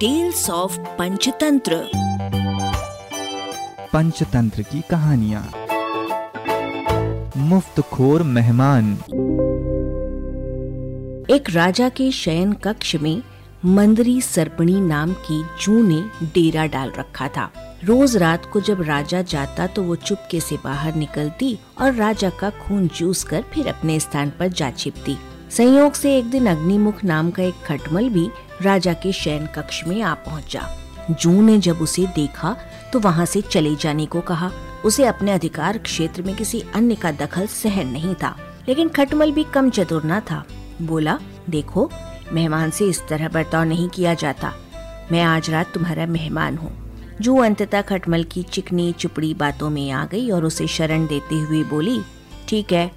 Tales of Panchatantra Panchatantra की कहानियाँ मुफ़्त खोर मेहमान एक राजा के शयन कक्ष में मंदरी सर्पणी नाम की जू ने डेरा डाल रखा था। रोज रात को जब राजा जाता तो वो चुपके से बाहर निकलती और राजा का खून चूस कर फिर अपने स्थान पर जा छिपती। संयोग से एक दिन अग्निमुख नाम का एक खटमल भी राजा के शयन कक्ष में आ पहुँचा। जू ने जब उसे देखा तो वहाँ से चले जाने को कहा। उसे अपने अधिकार क्षेत्र में किसी अन्य का दखल सहन नहीं था, लेकिन खटमल भी कम चतुर न था। बोला, देखो, मेहमान से इस तरह बर्ताव नहीं किया जाता। मैं आज रात तुम्हारा मेहमान हूँ। जू अंततः खटमल की चिकनी, चुपड़ी बातों में आ गई और उसे शरण देते हुए बोली, ठीक है,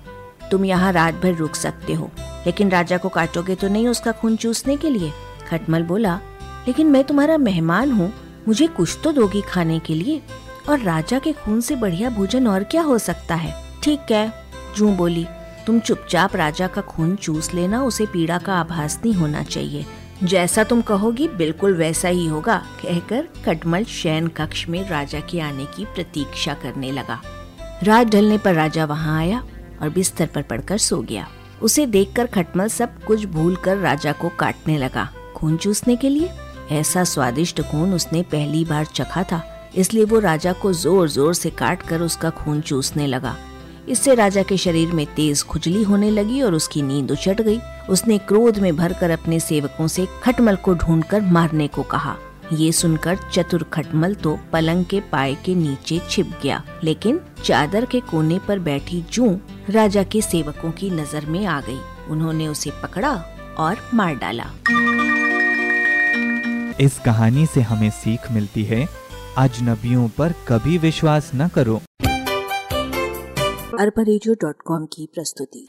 तुम यहाँ रात भर रुक सकते हो। लेकिन राजा को काटोगे तो नहीं उसका खून चूसने के लिए? खटमल बोला, लेकिन मैं तुम्हारा मेहमान हूँ, मुझे कुछ तो दोगी खाने के लिए। और राजा के खून से बढ़िया भोजन और क्या हो सकता है? ठीक है, जू बोली, तुम चुपचाप राजा का खून चूस लेना, उसे पीड़ा का आभास नहीं होना चाहिए। जैसा तुम कहोगी, बिल्कुल वैसा ही होगा, कहकर खटमल शयन कक्ष में राजा के आने की प्रतीक्षा करने लगा। रात ढलने पर राजा वहाँ आया और बिस्तर पर पड़कर सो गया। उसे देखकर खटमल सब कुछ भूलकर राजा को काटने लगा। खून चूसने के लिए? ऐसा स्वादिष्ट खून उसने पहली बार चखा था, इसलिए वो राजा को ज़ोर ज़ोर से काट कर उसका खून चूसने लगा। इससे राजा के शरीर में तेज खुजली होने लगी और उसकी नींद उचट गई। उसने क्रोध में भरकर अपने सेवकों से खटमल को ढूंढकर मारने को कहा। ये सुनकर चतुर खटमल तो पलंग के पाए के नीचे छिप गया। लेकिन चादर के कोने पर बैठी जू राजा के सेवकों की नज़र में आ गई। उन्होंने उसे पकड़ा और मार डाला। इस कहानी से हमें सीख मिलती है अजनबियों पर कभी विश्वास न करो। अरबा की प्रस्तुति।